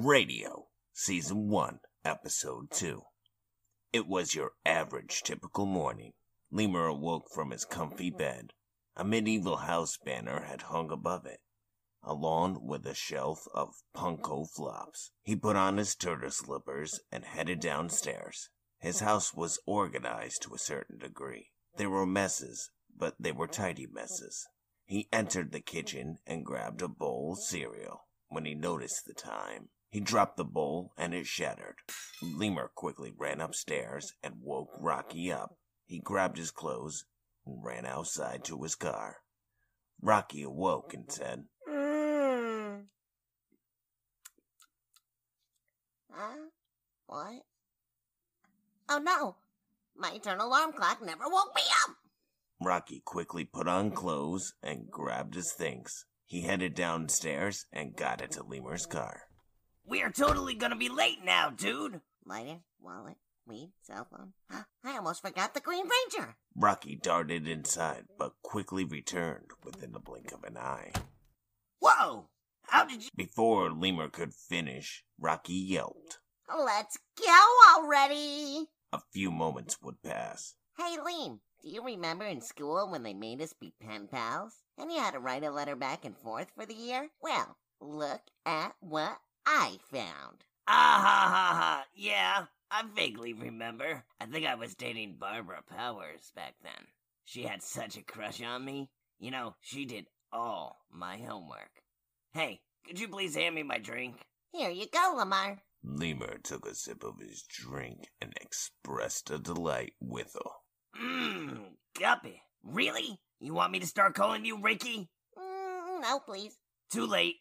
Radio, Season 1, Episode 2. It was your average typical morning. Lemur awoke from his comfy bed. A medieval house banner had hung above it, along with a shelf of Punko flops. He put on his turtle slippers and headed downstairs. His house was organized to a certain degree. There were messes, but they were tidy messes. He entered the kitchen and grabbed a bowl of cereal. When he noticed the time, he dropped the bowl and it shattered. Lemur quickly ran upstairs and woke Rocky up. He grabbed his clothes and ran outside to his car. Rocky awoke and said, Mm. Huh? What? Oh no! My eternal alarm clock never woke me up! Rocky quickly put on clothes and grabbed his things. He headed downstairs and got into Lemur's car. We are totally gonna be late now, dude. Lighter, wallet, weed, cell phone. I almost forgot the Green Ranger! Rocky darted inside, but quickly returned within the blink of an eye. Whoa! How did you? Before Lemur could finish, Rocky yelped. Let's go already! A few moments would pass. Hey, Lean, do you remember in school when they made us be pen pals? And you had to write a letter back and forth for the year? Well, look at what I found. Ah ha ha ha. Yeah, I vaguely remember. I think I was dating Barbara Powers back then. She had such a crush on me. You know, she did all my homework. Hey, could you please hand me my drink? Here you go, Lamar. Lemur took a sip of his drink and expressed a delight with her. Mmm, guppy. Really? You want me to start calling you Ricky? Mm, no, please. Too late.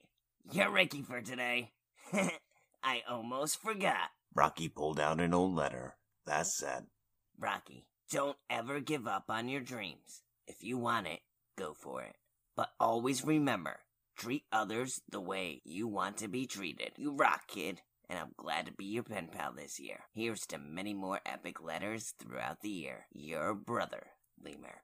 You're Ricky for today. I almost forgot. Rocky pulled out an old letter that said, Rocky, don't ever give up on your dreams. If you want it, go for it. But always remember, treat others the way you want to be treated. You rock, kid. And I'm glad to be your pen pal this year. Here's to many more epic letters throughout the year. Your brother, Lemur.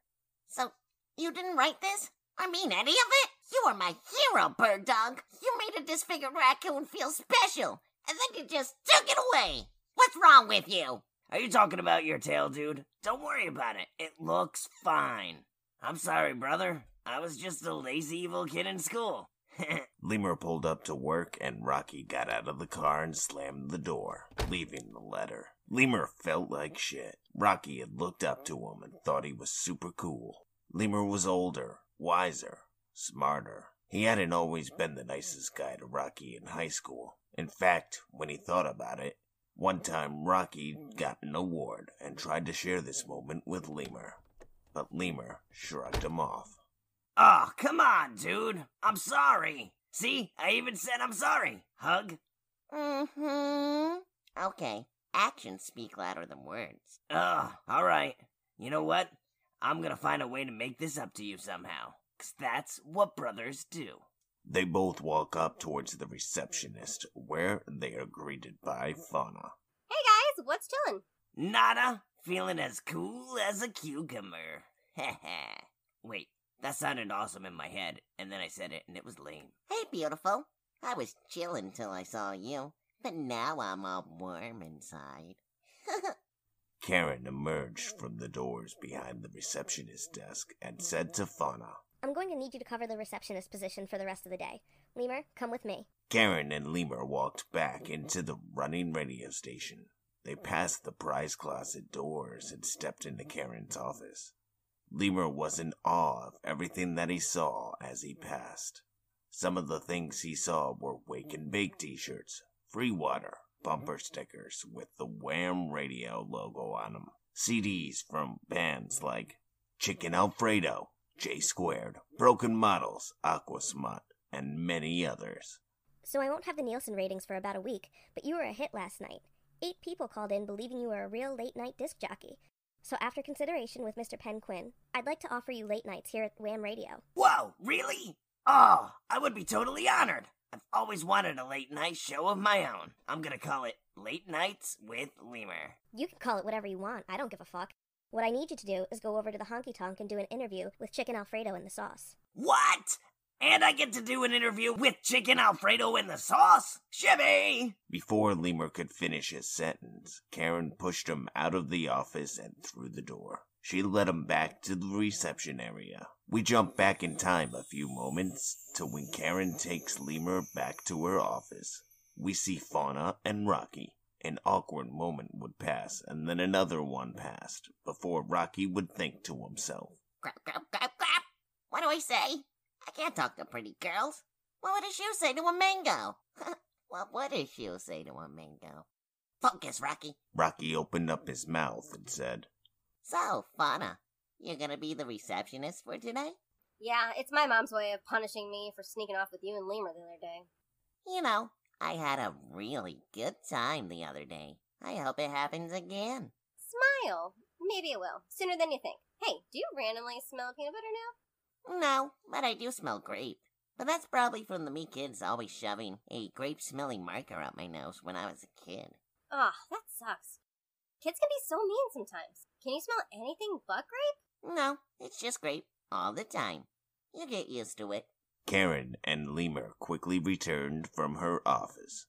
So, you didn't write this? I mean, any of it? You are my hero, Bird Dog. You made a disfigured raccoon feel special, and then you just took it away. What's wrong with you? Are you talking about your tail, dude? Don't worry about it. It looks fine. I'm sorry, brother. I was just a lazy evil kid in school. Lemur pulled up to work and Rocky got out of the car and slammed the door, leaving the letter. Lemur felt like shit. Rocky had looked up to him and thought he was super cool. Lemur was older, wiser, smarter. He hadn't always been the nicest guy to Rocky in high school. In fact, when he thought about it, one time Rocky hmm. got an award and tried to share this moment with Lemur. But Lemur shrugged him off. Oh, come on, dude. I'm sorry. See, I even said I'm sorry. Hug? Mm-hmm. Okay. Actions speak louder than words. Ah, Ugh, alright. You know what? I'm gonna find a way to make this up to you somehow. Cause that's what brothers do. They both walk up towards the receptionist, where they are greeted by Fauna. Hey guys, what's chillin'? Nada, feeling as cool as a cucumber. Heh Wait, that sounded awesome in my head, and then I said it and it was lame. Hey, beautiful. I was chillin' till I saw you, but now I'm all warm inside. Karen emerged from the doors behind the receptionist desk and said to Fauna, I'm going to need you to cover the receptionist position for the rest of the day. Lemur, come with me. Karen and Lemur walked back into the running radio station. They passed the prize closet doors and stepped into Karen's office. Lemur was in awe of everything that he saw as he passed. Some of the things he saw were Wake and Bake t shirts, free water, bumper stickers with the Wham Radio logo on them, CDs from bands like Chicken Alfredo, J Squared, Broken Models, Aquasmut, and many others. So I won't have the Nielsen ratings for about a week, but you were a hit last night. Eight people called in believing you were a real late night disc jockey. So after consideration with Mr. Penn Quinn, I'd like to offer you late nights here at Wham Radio. Whoa, really? Oh, I would be totally honored. I've always wanted a late night show of my own. I'm gonna call it Late Nights with Lemur. You can call it whatever you want. I don't give a fuck. What I need you to do is go over to the honky tonk and do an interview with Chicken Alfredo in the sauce. What? And I get to do an interview with Chicken Alfredo in the sauce. Shibby! Before Lemur could finish his sentence, Karen pushed him out of the office and through the door. She led him back to the reception area. We jump back in time a few moments to when Karen takes Lemur back to her office. We see Fauna and Rocky. An awkward moment would pass, and then another one passed, before Rocky would think to himself. Crap, crap, crap, crap. What do I say? I can't talk to pretty girls. What would a shoe say to a mango? what would a shoe say to a mango? Focus, Rocky. Rocky opened up his mouth and said, So, Fauna, you're gonna be the receptionist for today? Yeah, it's my mom's way of punishing me for sneaking off with you and Lemur the other day. You know, I had a really good time the other day. I hope it happens again. Smile. Maybe it will. Sooner than you think. Hey, do you randomly smell peanut butter now? No, but I do smell grape. But that's probably from the me kids always shoving a grape smelling marker up my nose when I was a kid. Ugh, that sucks. Kids can be so mean sometimes. Can you smell anything but grape? No, it's just grape all the time. You get used to it. Karen and Lemur quickly returned from her office.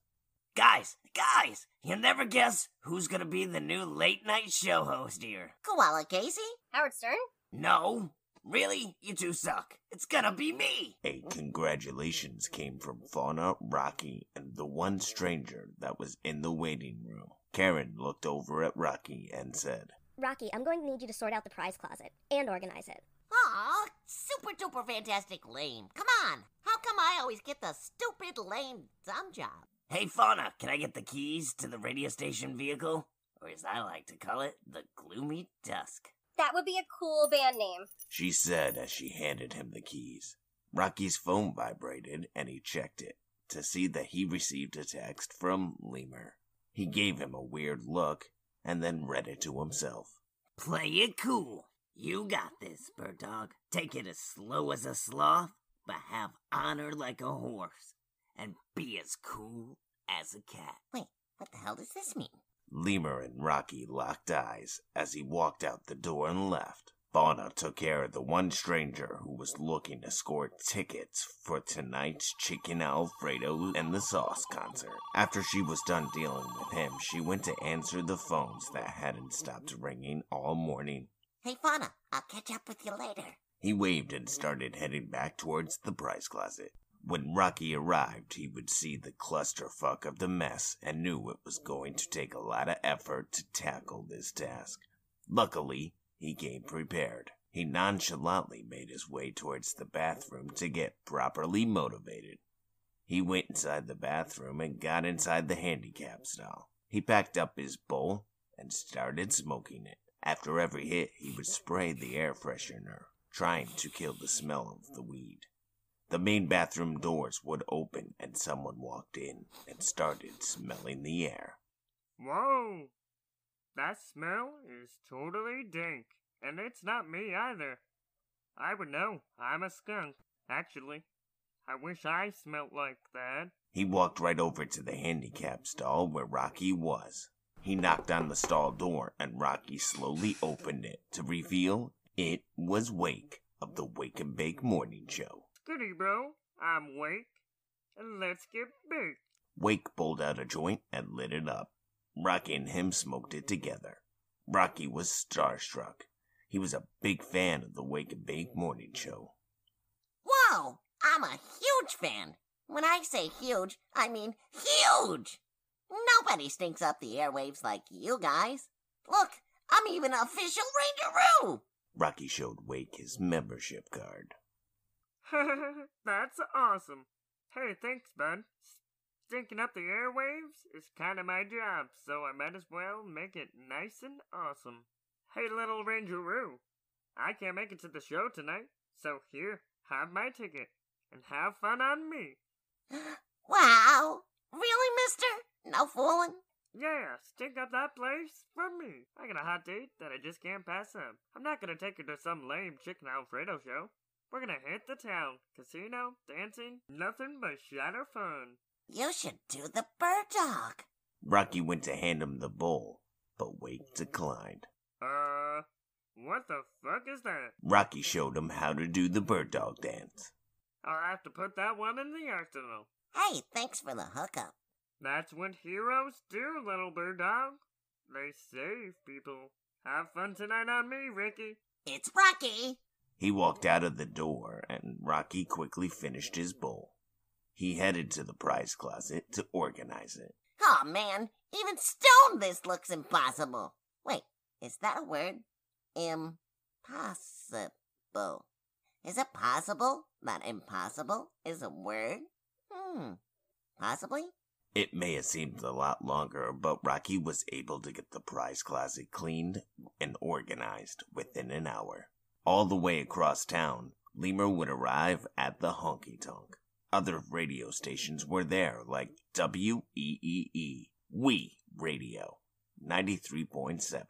Guys, guys, you'll never guess who's gonna be the new late night show host here. Koala Casey? Howard Stern? No? Really? You two suck. It's gonna be me. A congratulations came from Fauna, Rocky, and the one stranger that was in the waiting room. Karen looked over at Rocky and said, Rocky, I'm going to need you to sort out the prize closet and organize it. Aw, super duper fantastic lame. Come on. How come I always get the stupid lame dumb job? Hey, Fauna, can I get the keys to the radio station vehicle? Or as I like to call it, the Gloomy Dusk. That would be a cool band name. she said as she handed him the keys. Rocky's phone vibrated and he checked it to see that he received a text from Lemur. He gave him a weird look and then read it to himself. Play it cool. You got this, bird dog. Take it as slow as a sloth, but have honor like a horse. And be as cool as a cat. Wait, what the hell does this mean? Lemur and Rocky locked eyes as he walked out the door and left. Fauna took care of the one stranger who was looking to score tickets for tonight's Chicken Alfredo and the Sauce concert. After she was done dealing with him, she went to answer the phones that hadn't stopped ringing all morning. Hey, Fauna, I'll catch up with you later. He waved and started heading back towards the prize closet. When Rocky arrived, he would see the clusterfuck of the mess and knew it was going to take a lot of effort to tackle this task. Luckily, he came prepared. He nonchalantly made his way towards the bathroom to get properly motivated. He went inside the bathroom and got inside the handicap stall. He packed up his bowl and started smoking it. After every hit, he would spray the air freshener, trying to kill the smell of the weed. The main bathroom doors would open and someone walked in and started smelling the air. Whoa! That smell is totally dank. And it's not me either. I would know. I'm a skunk. Actually, I wish I smelt like that. He walked right over to the handicap stall where Rocky was. He knocked on the stall door and Rocky slowly opened it to reveal it was Wake of the Wake and Bake Morning Show. Goody, bro. I'm Wake. And let's get baked. Wake pulled out a joint and lit it up. Rocky and him smoked it together. Rocky was starstruck. He was a big fan of the Wake and Bake Morning Show. Whoa, I'm a huge fan. When I say huge, I mean huge. Nobody stinks up the airwaves like you guys. Look, I'm even an official Rangeroo. Rocky showed Wake his membership card. That's awesome. Hey, thanks, bud. Stinking up the airwaves is kind of my job, so I might as well make it nice and awesome. Hey, little Rangeroo. I can't make it to the show tonight, so here, have my ticket and have fun on me. Wow. Really, mister? No fooling? Yeah, stink up that place for me. I got a hot date that I just can't pass up. I'm not gonna take her to some lame chicken Alfredo show. We're gonna hit the town, casino, dancing, nothing but shadow fun. You should do the bird dog. Rocky went to hand him the bowl, but Wake declined. Uh, what the fuck is that? Rocky showed him how to do the bird dog dance. I'll have to put that one in the arsenal. Hey, thanks for the hookup. That's what heroes do, little bird dog. They save people. Have fun tonight on me, Ricky. It's Rocky. He walked out of the door, and Rocky quickly finished his bowl. He headed to the prize closet to organize it. Oh man, even stone this looks impossible. Wait, is that a word? Impossible. Is it possible that impossible is a word? Hmm. Possibly? It may have seemed a lot longer, but Rocky was able to get the prize closet cleaned and organized within an hour. All the way across town, Lemur would arrive at the honky tonk. Other radio stations were there, like WEEE, We Radio, 93.7,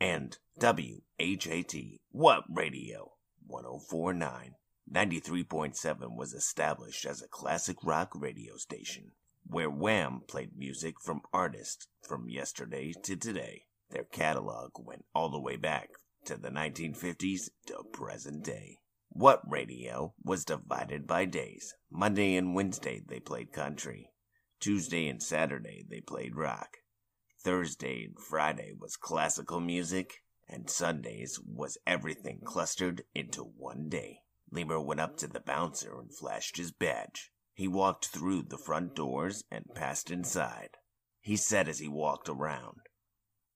and WHAT, What Radio, 1049. 93.7 was established as a classic rock radio station where Wham played music from artists from yesterday to today. Their catalog went all the way back to the 1950s to present day. What Radio was divided by days. Monday and Wednesday they played country. Tuesday and Saturday they played rock. Thursday and Friday was classical music, and Sundays was everything clustered into one day. Lemur went up to the bouncer and flashed his badge. He walked through the front doors and passed inside. He said as he walked around,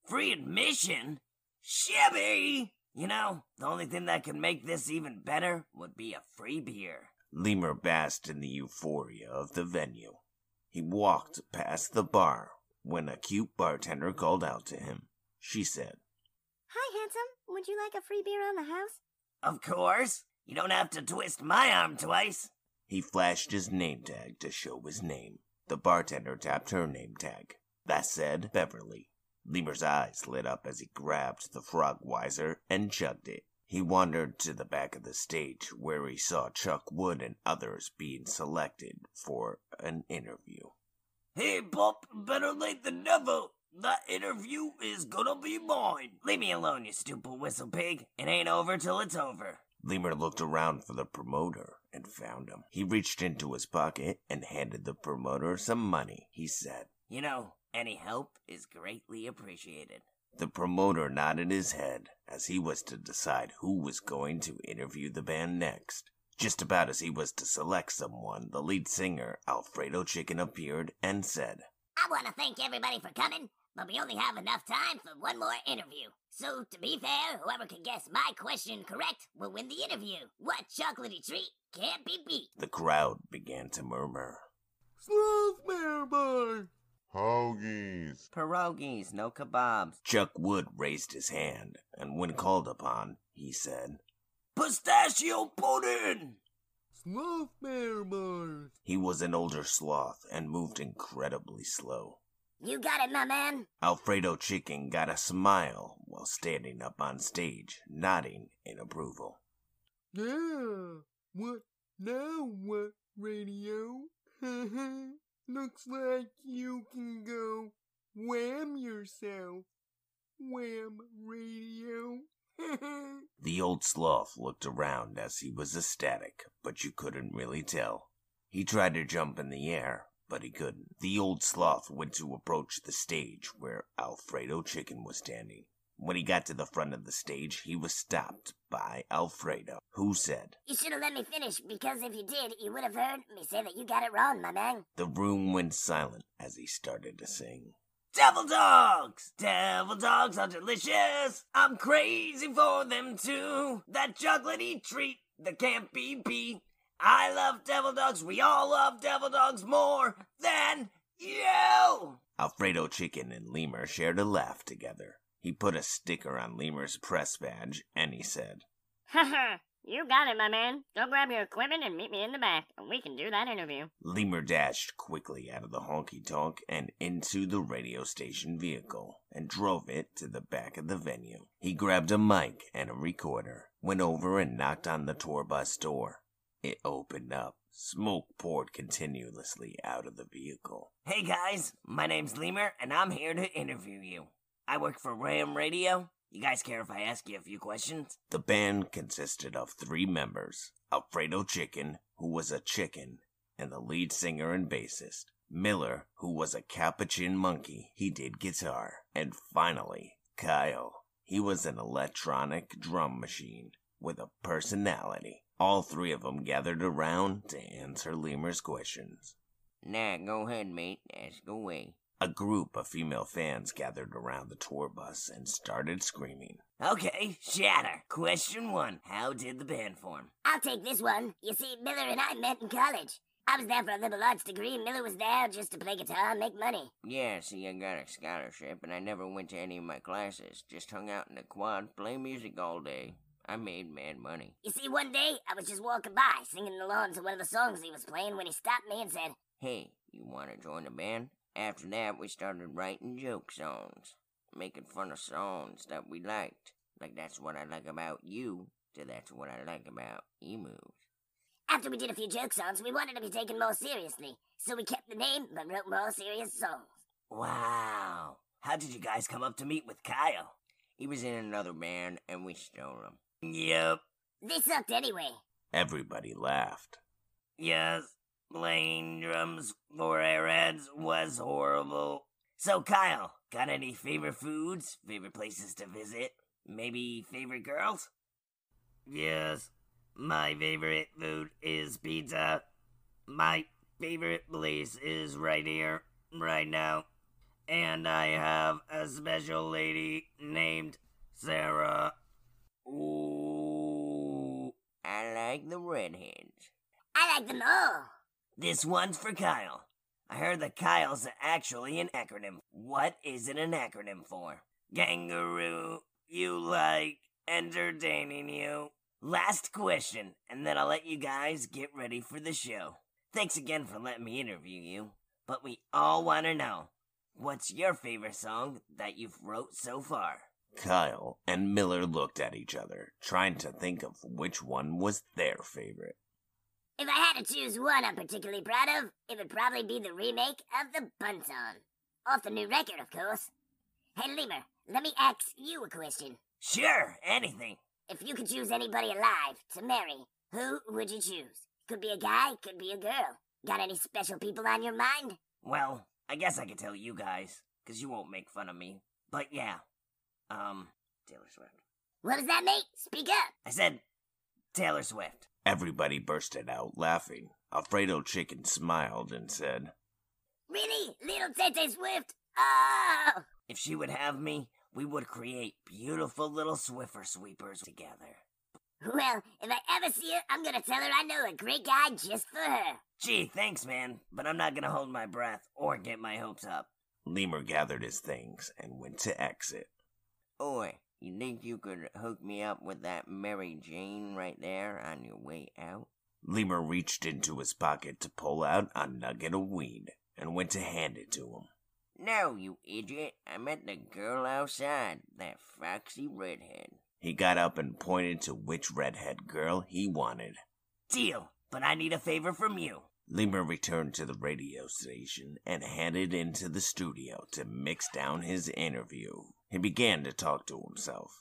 Free admission? Shibby! You know, the only thing that could make this even better would be a free beer. Lemur basked in the euphoria of the venue. He walked past the bar when a cute bartender called out to him. She said, Hi, handsome. Would you like a free beer on the house? Of course. You don't have to twist my arm twice. He flashed his name tag to show his name. The bartender tapped her name tag. That said Beverly. Lemur's eyes lit up as he grabbed the Frogweiser and chugged it. He wandered to the back of the stage where he saw Chuck Wood and others being selected for an interview. Hey, Pop, better late than never. That interview is gonna be mine. Leave me alone, you stupid whistle pig. It ain't over till it's over. Lemur looked around for the promoter and found him. He reached into his pocket and handed the promoter some money. He said, You know, any help is greatly appreciated. The promoter nodded his head as he was to decide who was going to interview the band next. Just about as he was to select someone, the lead singer, Alfredo Chicken, appeared and said, I want to thank everybody for coming, but we only have enough time for one more interview. So, to be fair, whoever can guess my question correct will win the interview. What chocolatey treat can't be beat? The crowd began to murmur. Slothmare Bar! Hoagies. Pierogies, no kebabs. Chuck Wood raised his hand, and when called upon, he said, Pistachio pudding! Slothmare Bar! He was an older sloth and moved incredibly slow. You got it, my man. Alfredo Chicken got a smile while standing up on stage, nodding in approval. Yeah. What now, what radio? Looks like you can go wham yourself. Wham radio. The old sloth looked around as he was ecstatic, but you couldn't really tell. He tried to jump in the air, but he couldn't. The old sloth went to approach the stage where Alfredo Chicken was standing. When he got to the front of the stage, he was stopped by Alfredo, who said, You should have let me finish, because if you did, you would have heard me say that you got it wrong, my man. The room went silent as he started to sing. Devil dogs! Devil dogs are delicious! I'm crazy for them too! That chocolatey treat that can't be beat! I love devil dogs, we all love devil dogs more than you! Alfredo Chicken and Lemur shared a laugh together. He put a sticker on Lemur's press badge and he said, Haha, you got it, my man. Go grab your equipment and meet me in the back, and we can do that interview. Lemur dashed quickly out of the honky tonk and into the radio station vehicle and drove it to the back of the venue. He grabbed a mic and a recorder, went over and knocked on the tour bus door. It opened up. Smoke poured continuously out of the vehicle. Hey guys, my name's Lemur, and I'm here to interview you. I work for Wham Radio. You guys care if I ask you a few questions? The band consisted of three members Alfredo Chicken, who was a chicken and the lead singer and bassist. Miller, who was a capuchin monkey, he did guitar. And finally, Kyle. He was an electronic drum machine with a personality. All three of them gathered around to answer Lemur's questions. Nah, go ahead, mate. Ask away. A group of female fans gathered around the tour bus and started screaming. Okay, Shatter. Question one. How did the band form? I'll take this one. You see, Miller and I met in college. I was there for a liberal arts degree. Miller was there just to play guitar and make money. Yeah, see, I got a scholarship and I never went to any of my classes. Just hung out in the quad, play music all day. I made mad money. You see, one day I was just walking by, singing along to one of the songs he was playing when he stopped me and said, Hey, you want to join the band? After that, we started writing joke songs, making fun of songs that we liked. Like, that's what I like about you, to that's what I like about emus. After we did a few joke songs, we wanted to be taken more seriously, so we kept the name but wrote more serious songs. Wow. How did you guys come up to meet with Kyle? He was in another band and we stole him. Yep. They sucked anyway. Everybody laughed. Yes, playing drums for Airheads was horrible. So, Kyle, got any favorite foods? Favorite places to visit? Maybe favorite girls? Yes, my favorite food is pizza. My favorite place is right here, right now. And I have a special lady named Sarah. Ooh, I like the redheads. I like them all. This one's for Kyle. I heard that Kyle's actually an acronym. What is it an acronym for? Kangaroo, you like entertaining you. Last question, and then I'll let you guys get ready for the show. Thanks again for letting me interview you. But we all want to know what's your favorite song that you've wrote so far? Kyle and Miller looked at each other, trying to think of which one was their favorite. If I had to choose one I'm particularly proud of, it would probably be the remake of the Bunton. Off the new record, of course. Hey, Lemur, let me ask you a question. Sure, anything. If you could choose anybody alive to marry, who would you choose? Could be a guy, could be a girl. Got any special people on your mind? Well, I guess I could tell you guys, because you won't make fun of me. But yeah, um, Taylor Swift. What was that, mate? Speak up. I said Taylor Swift. Everybody bursted out laughing. Alfredo Chicken smiled and said, Really? Little Tay Tay Swift? Oh! If she would have me, we would create beautiful little Swiffer sweepers together. Well, if I ever see her, I'm gonna tell her I know a great guy just for her. Gee, thanks, man, but I'm not gonna hold my breath or get my hopes up. Lemur gathered his things and went to exit. Oi, you think you could hook me up with that Mary Jane right there on your way out? Lemur reached into his pocket to pull out a nugget of weed and went to hand it to him. No, you idiot. I met the girl outside, that foxy redhead. He got up and pointed to which redhead girl he wanted. Deal, but I need a favor from you. Lemur returned to the radio station and headed into the studio to mix down his interview. He began to talk to himself.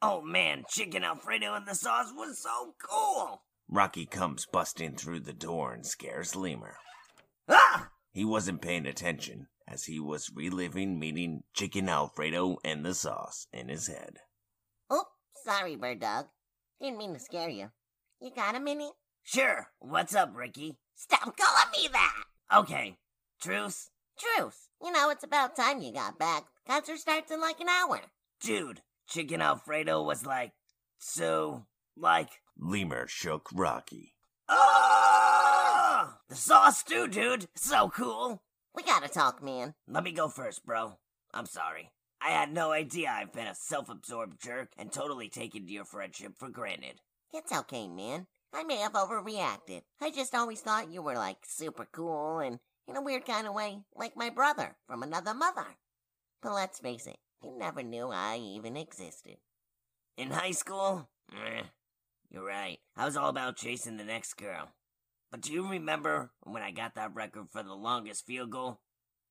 Oh man, chicken Alfredo in the sauce was so cool! Rocky comes busting through the door and scares Lemur. Ah! He wasn't paying attention as he was reliving meeting Chicken Alfredo and the sauce in his head. Oh, sorry, Bird Dog. Didn't mean to scare you. You got a minute? Sure, what's up, Ricky? Stop calling me that! Okay, truce? Truce. You know, it's about time you got back. Concert starts in like an hour. Dude, Chicken Alfredo was like, so, like, Lemur shook Rocky. oh! The sauce too, dude. So cool. We gotta talk, man. Let me go first, bro. I'm sorry. I had no idea I've been a self-absorbed jerk and totally taken your friendship for granted. It's okay, man. I may have overreacted. I just always thought you were like super cool and in a weird kind of way, like my brother from another mother. But let's face it, you never knew I even existed. In high school? Eh, you're right. I was all about chasing the next girl. But do you remember when I got that record for the longest field goal?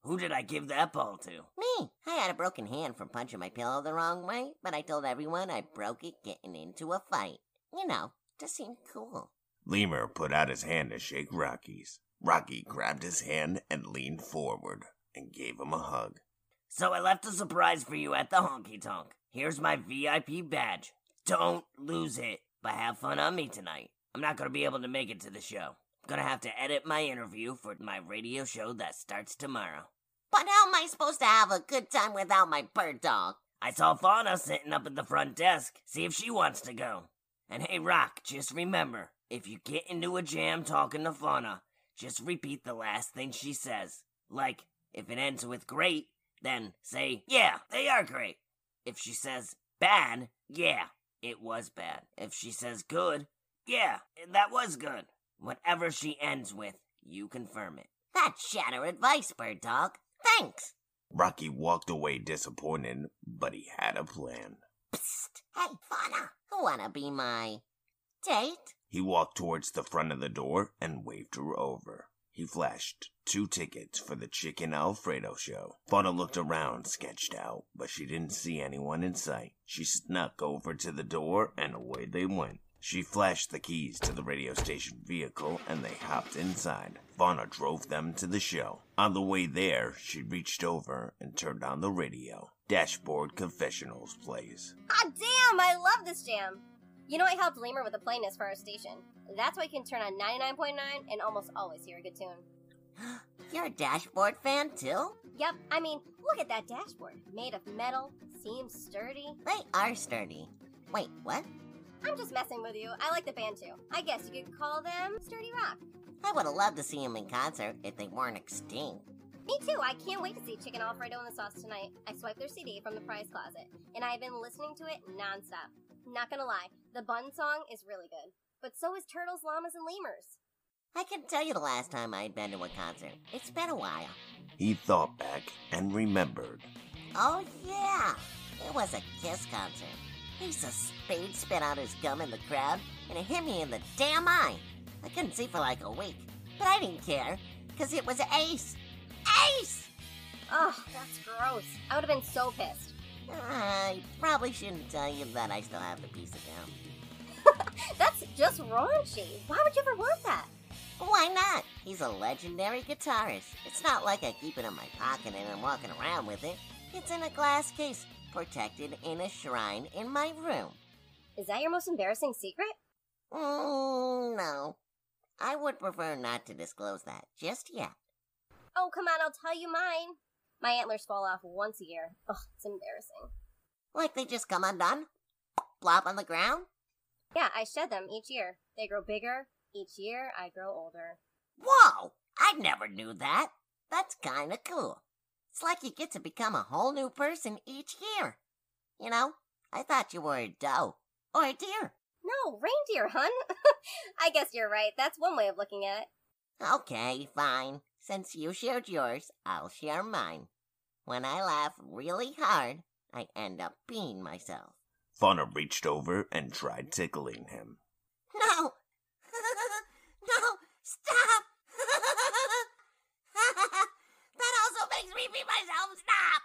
Who did I give that ball to? Me! I had a broken hand from punching my pillow the wrong way, but I told everyone I broke it getting into a fight. You know, to seem cool. Lemur put out his hand to shake Rocky's. Rocky grabbed his hand and leaned forward and gave him a hug. So I left a surprise for you at the honky tonk. Here's my VIP badge. Don't lose it, but have fun on me tonight. I'm not gonna be able to make it to the show. I'm gonna have to edit my interview for my radio show that starts tomorrow. But how am I supposed to have a good time without my bird dog? I saw Fauna sitting up at the front desk. See if she wants to go. And hey, Rock, just remember if you get into a jam talking to Fauna, just repeat the last thing she says. Like, if it ends with great, then say, yeah, they are great. If she says bad, yeah, it was bad. If she says good, yeah, that was good. Whatever she ends with, you confirm it. That's shatter advice, bird dog. Thanks. Rocky walked away disappointed, but he had a plan. Psst. Hey, Fauna, wanna be my date? He walked towards the front of the door and waved her over. He flashed two tickets for the Chicken Alfredo show. Fauna looked around, sketched out, but she didn't see anyone in sight. She snuck over to the door and away they went. She flashed the keys to the radio station vehicle and they hopped inside. Fauna drove them to the show. On the way there, she reached over and turned on the radio. Dashboard Confessionals plays. Ah, damn! I love this jam. You know, I helped Lemur with the playlist for our station. That's why you can turn on 99.9 and almost always hear a good tune. You're a dashboard fan too? Yep, I mean, look at that dashboard. Made of metal, seems sturdy. They are sturdy. Wait, what? I'm just messing with you. I like the band too. I guess you could call them Sturdy Rock. I would have loved to see them in concert if they weren't extinct. Me too. I can't wait to see Chicken Alfredo in the sauce tonight. I swiped their CD from the prize closet, and I've been listening to it nonstop. Not gonna lie, the Bun song is really good. But so is Turtles, Llamas, and Lemurs. I can tell you the last time I'd been to a concert. It's been a while. He thought back and remembered. Oh, yeah. It was a Kiss concert. Ace of spade spit out his gum in the crowd, and it hit me in the damn eye. I couldn't see for like a week, but I didn't care, because it was Ace. Ace! Ugh, that's gross. I would have been so pissed. I probably shouldn't tell you that I still have the piece of gum. That's just raunchy. Why would you ever want that? Why not? He's a legendary guitarist. It's not like I keep it in my pocket and I'm walking around with it. It's in a glass case, protected in a shrine in my room. Is that your most embarrassing secret? Mm, no. I would prefer not to disclose that just yet. Oh, come on, I'll tell you mine. My antlers fall off once a year. Ugh, it's embarrassing. Like they just come undone? Plop on the ground? Yeah, I shed them each year. They grow bigger. Each year, I grow older. Whoa! I never knew that. That's kinda cool. It's like you get to become a whole new person each year. You know, I thought you were a doe or a deer. No, reindeer, hun. I guess you're right. That's one way of looking at it. Okay, fine. Since you shared yours, I'll share mine. When I laugh really hard, I end up peeing myself. Fauna reached over and tried tickling him. No! No! Stop! that also makes me pee myself. Stop!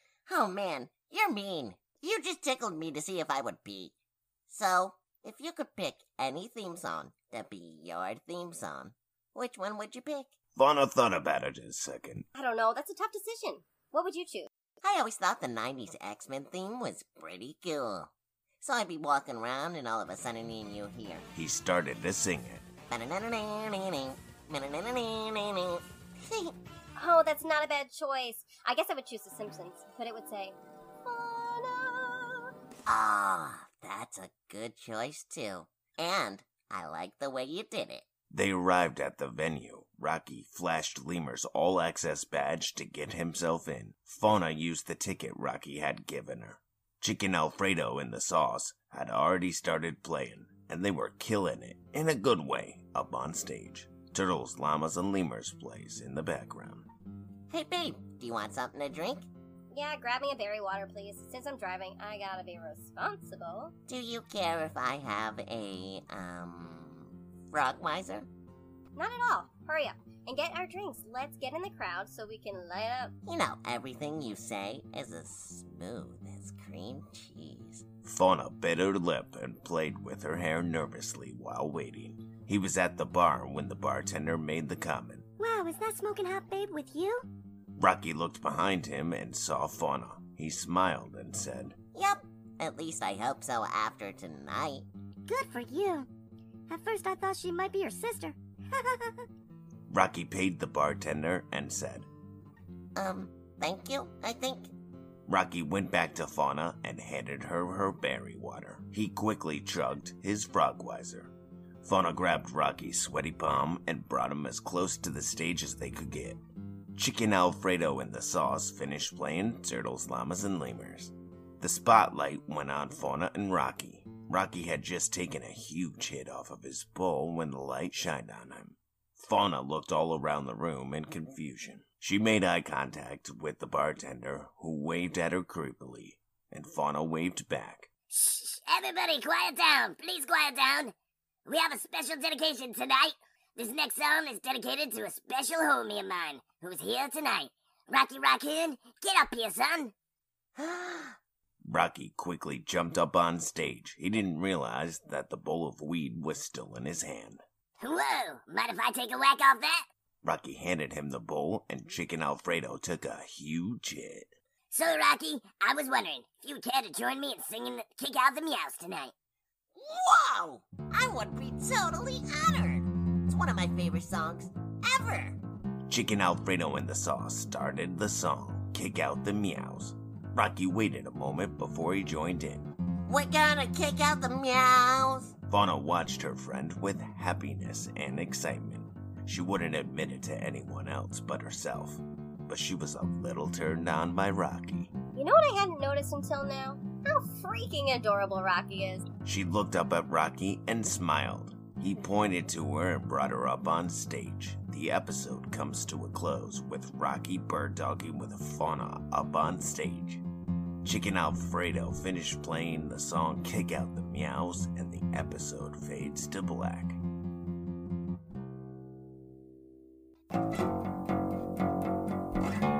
oh man, you're mean. You just tickled me to see if I would pee. So, if you could pick any theme song to be your theme song, which one would you pick? Fauna thought about it a second. I don't know. That's a tough decision. What would you choose? I always thought the 90s X Men theme was pretty cool. So I'd be walking around and all of a sudden you hear. He started to sing it. oh, that's not a bad choice. I guess I would choose The Simpsons, but it would say, Fauna. Ah, oh, that's a good choice too. And I like the way you did it. They arrived at the venue. Rocky flashed Lemur's all access badge to get himself in. Fauna used the ticket Rocky had given her. Chicken Alfredo and the sauce had already started playing, and they were killing it in a good way up on stage. Turtles, llamas, and lemurs plays in the background. Hey, babe, do you want something to drink? Yeah, grab me a berry water, please. Since I'm driving, I gotta be responsible. Do you care if I have a, um, frog miser? Not at all. Hurry up and get our drinks. Let's get in the crowd so we can light up. You know, everything you say is as smooth as cream cheese. Fauna bit her lip and played with her hair nervously while waiting. He was at the bar when the bartender made the comment. Wow, is that smoking hot babe with you? Rocky looked behind him and saw Fauna. He smiled and said, Yep, at least I hope so after tonight. Good for you. At first I thought she might be your sister. Rocky paid the bartender and said, Um, thank you, I think. Rocky went back to Fauna and handed her her berry water. He quickly chugged his Frogweiser. Fauna grabbed Rocky's sweaty palm and brought him as close to the stage as they could get. Chicken Alfredo and the sauce finished playing Turtles, Llamas, and Lemurs. The spotlight went on Fauna and Rocky. Rocky had just taken a huge hit off of his bowl when the light shined on him. Fauna looked all around the room in confusion. She made eye contact with the bartender, who waved at her creepily, and Fauna waved back. Shh, everybody quiet down. Please quiet down. We have a special dedication tonight. This next song is dedicated to a special homie of mine who's here tonight. Rocky Raccoon, get up here, son. Rocky quickly jumped up on stage. He didn't realize that the bowl of weed was still in his hand. Whoa, mind if I take a whack off that? Rocky handed him the bowl, and Chicken Alfredo took a huge hit. So, Rocky, I was wondering if you would care to join me in singing Kick Out the Meows tonight. Whoa! I would be totally honored. It's one of my favorite songs ever. Chicken Alfredo and the sauce started the song, Kick Out the Meows. Rocky waited a moment before he joined in. We're gonna kick out the meows. Fauna watched her friend with happiness and excitement. She wouldn't admit it to anyone else but herself, but she was a little turned on by Rocky. You know what I hadn't noticed until now? How freaking adorable Rocky is. She looked up at Rocky and smiled. He hmm. pointed to her and brought her up on stage. The episode comes to a close with Rocky bird dogging with a Fauna up on stage. Chicken Alfredo finished playing the song Kick Out the Meows, and the episode fades to black. Thank you.